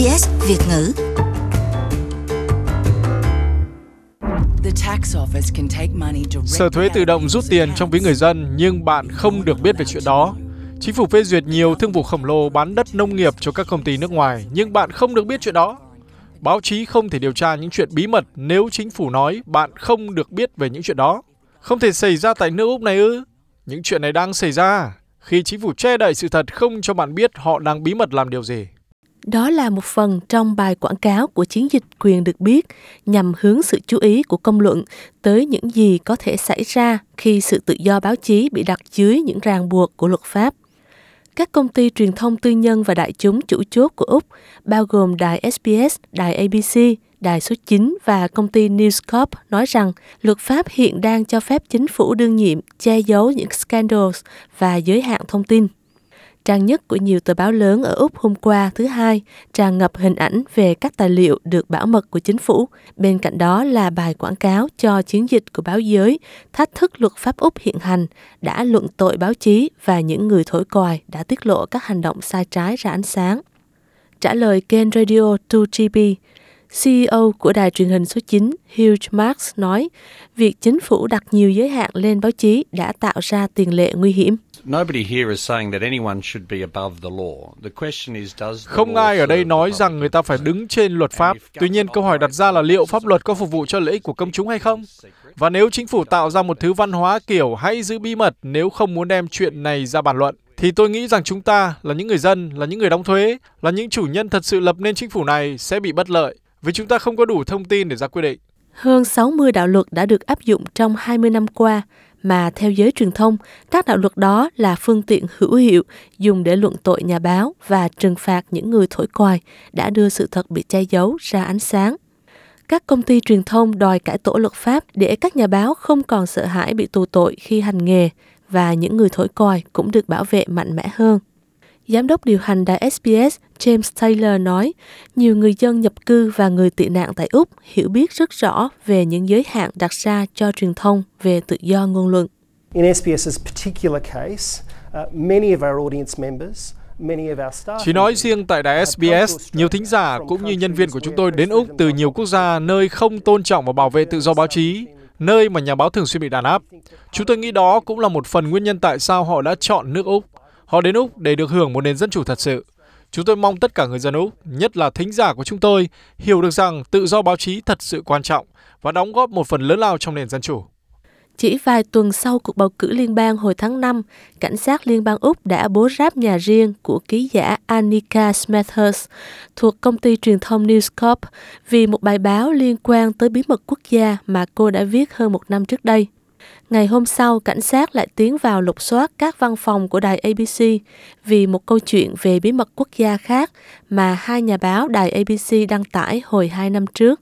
SBS Việt ngữ. Sở thuế tự động rút tiền trong ví người dân nhưng bạn không được biết về chuyện đó. Chính phủ phê duyệt nhiều thương vụ khổng lồ bán đất nông nghiệp cho các công ty nước ngoài nhưng bạn không được biết chuyện đó. Báo chí không thể điều tra những chuyện bí mật nếu chính phủ nói bạn không được biết về những chuyện đó. Không thể xảy ra tại nước Úc này ư? Những chuyện này đang xảy ra khi chính phủ che đậy sự thật không cho bạn biết họ đang bí mật làm điều gì. Đó là một phần trong bài quảng cáo của chiến dịch quyền được biết nhằm hướng sự chú ý của công luận tới những gì có thể xảy ra khi sự tự do báo chí bị đặt dưới những ràng buộc của luật pháp. Các công ty truyền thông tư nhân và đại chúng chủ chốt của Úc, bao gồm đài SBS, đài ABC, đài số 9 và công ty News Corp nói rằng luật pháp hiện đang cho phép chính phủ đương nhiệm che giấu những scandals và giới hạn thông tin. Trang nhất của nhiều tờ báo lớn ở Úc hôm qua thứ hai tràn ngập hình ảnh về các tài liệu được bảo mật của chính phủ. Bên cạnh đó là bài quảng cáo cho chiến dịch của báo giới thách thức luật pháp Úc hiện hành đã luận tội báo chí và những người thổi còi đã tiết lộ các hành động sai trái ra ánh sáng. Trả lời kênh Radio 2GB, CEO của đài truyền hình số 9 Hugh Marks nói, việc chính phủ đặt nhiều giới hạn lên báo chí đã tạo ra tiền lệ nguy hiểm. Không ai ở đây nói rằng người ta phải đứng trên luật pháp. Tuy nhiên, câu hỏi đặt ra là liệu pháp luật có phục vụ cho lợi ích của công chúng hay không? Và nếu chính phủ tạo ra một thứ văn hóa kiểu hãy giữ bí mật nếu không muốn đem chuyện này ra bàn luận, thì tôi nghĩ rằng chúng ta là những người dân, là những người đóng thuế, là những chủ nhân thật sự lập nên chính phủ này sẽ bị bất lợi vì chúng ta không có đủ thông tin để ra quyết định. Hơn 60 đạo luật đã được áp dụng trong 20 năm qua, mà theo giới truyền thông, các đạo luật đó là phương tiện hữu hiệu dùng để luận tội nhà báo và trừng phạt những người thổi còi đã đưa sự thật bị che giấu ra ánh sáng. Các công ty truyền thông đòi cải tổ luật pháp để các nhà báo không còn sợ hãi bị tù tội khi hành nghề và những người thổi còi cũng được bảo vệ mạnh mẽ hơn. Giám đốc điều hành đài SBS James Taylor nói, nhiều người dân nhập cư và người tị nạn tại Úc hiểu biết rất rõ về những giới hạn đặt ra cho truyền thông về tự do ngôn luận. In SBS's particular case, uh, many of our audience members chỉ nói riêng tại đài SBS, nhiều thính giả cũng như nhân viên của chúng tôi đến Úc từ nhiều quốc gia nơi không tôn trọng và bảo vệ tự do báo chí, nơi mà nhà báo thường xuyên bị đàn áp. Chúng tôi nghĩ đó cũng là một phần nguyên nhân tại sao họ đã chọn nước Úc. Họ đến Úc để được hưởng một nền dân chủ thật sự. Chúng tôi mong tất cả người dân Úc, nhất là thính giả của chúng tôi, hiểu được rằng tự do báo chí thật sự quan trọng và đóng góp một phần lớn lao trong nền dân chủ. Chỉ vài tuần sau cuộc bầu cử liên bang hồi tháng 5, cảnh sát liên bang Úc đã bố ráp nhà riêng của ký giả Annika Smethurst thuộc công ty truyền thông News Corp vì một bài báo liên quan tới bí mật quốc gia mà cô đã viết hơn một năm trước đây. Ngày hôm sau, cảnh sát lại tiến vào lục soát các văn phòng của đài ABC vì một câu chuyện về bí mật quốc gia khác mà hai nhà báo đài ABC đăng tải hồi hai năm trước.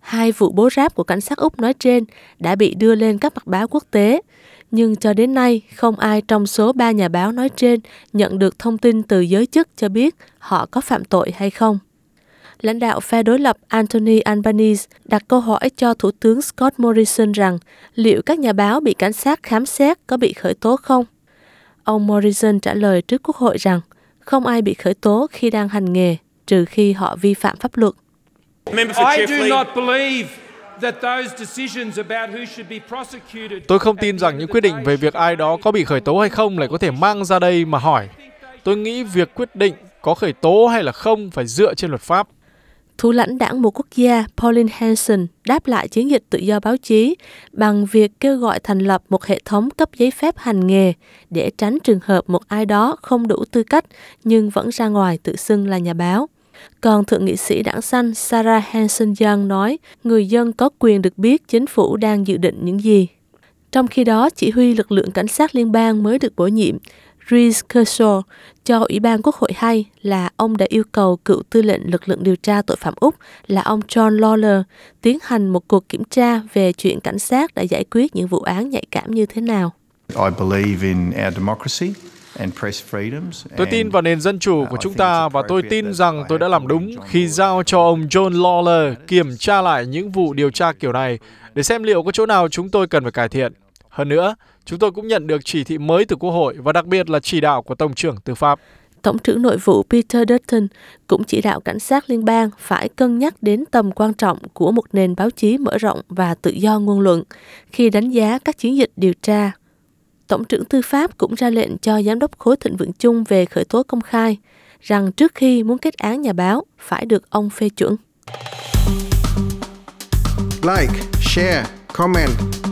Hai vụ bố ráp của cảnh sát Úc nói trên đã bị đưa lên các mặt báo quốc tế, nhưng cho đến nay không ai trong số ba nhà báo nói trên nhận được thông tin từ giới chức cho biết họ có phạm tội hay không lãnh đạo phe đối lập Anthony Albanese đặt câu hỏi cho Thủ tướng Scott Morrison rằng liệu các nhà báo bị cảnh sát khám xét có bị khởi tố không? Ông Morrison trả lời trước Quốc hội rằng không ai bị khởi tố khi đang hành nghề, trừ khi họ vi phạm pháp luật. Tôi không tin rằng những quyết định về việc ai đó có bị khởi tố hay không lại có thể mang ra đây mà hỏi. Tôi nghĩ việc quyết định có khởi tố hay là không phải dựa trên luật pháp. Thủ lãnh đảng một quốc gia Pauline Hanson đáp lại chiến dịch tự do báo chí bằng việc kêu gọi thành lập một hệ thống cấp giấy phép hành nghề để tránh trường hợp một ai đó không đủ tư cách nhưng vẫn ra ngoài tự xưng là nhà báo. Còn Thượng nghị sĩ đảng xanh Sarah Hanson Young nói người dân có quyền được biết chính phủ đang dự định những gì. Trong khi đó, chỉ huy lực lượng cảnh sát liên bang mới được bổ nhiệm Reese Kershaw cho Ủy ban Quốc hội hay là ông đã yêu cầu cựu tư lệnh lực lượng điều tra tội phạm Úc là ông John Lawler tiến hành một cuộc kiểm tra về chuyện cảnh sát đã giải quyết những vụ án nhạy cảm như thế nào. I believe in our democracy. Tôi tin vào nền dân chủ của chúng ta và tôi tin rằng tôi đã làm đúng khi giao cho ông John Lawler kiểm tra lại những vụ điều tra kiểu này để xem liệu có chỗ nào chúng tôi cần phải cải thiện. Hơn nữa, chúng tôi cũng nhận được chỉ thị mới từ Quốc hội và đặc biệt là chỉ đạo của Tổng trưởng Tư pháp. Tổng trưởng nội vụ Peter Dutton cũng chỉ đạo cảnh sát liên bang phải cân nhắc đến tầm quan trọng của một nền báo chí mở rộng và tự do ngôn luận khi đánh giá các chiến dịch điều tra. Tổng trưởng tư pháp cũng ra lệnh cho giám đốc khối thịnh vượng chung về khởi tố công khai rằng trước khi muốn kết án nhà báo phải được ông phê chuẩn. Like, share, comment.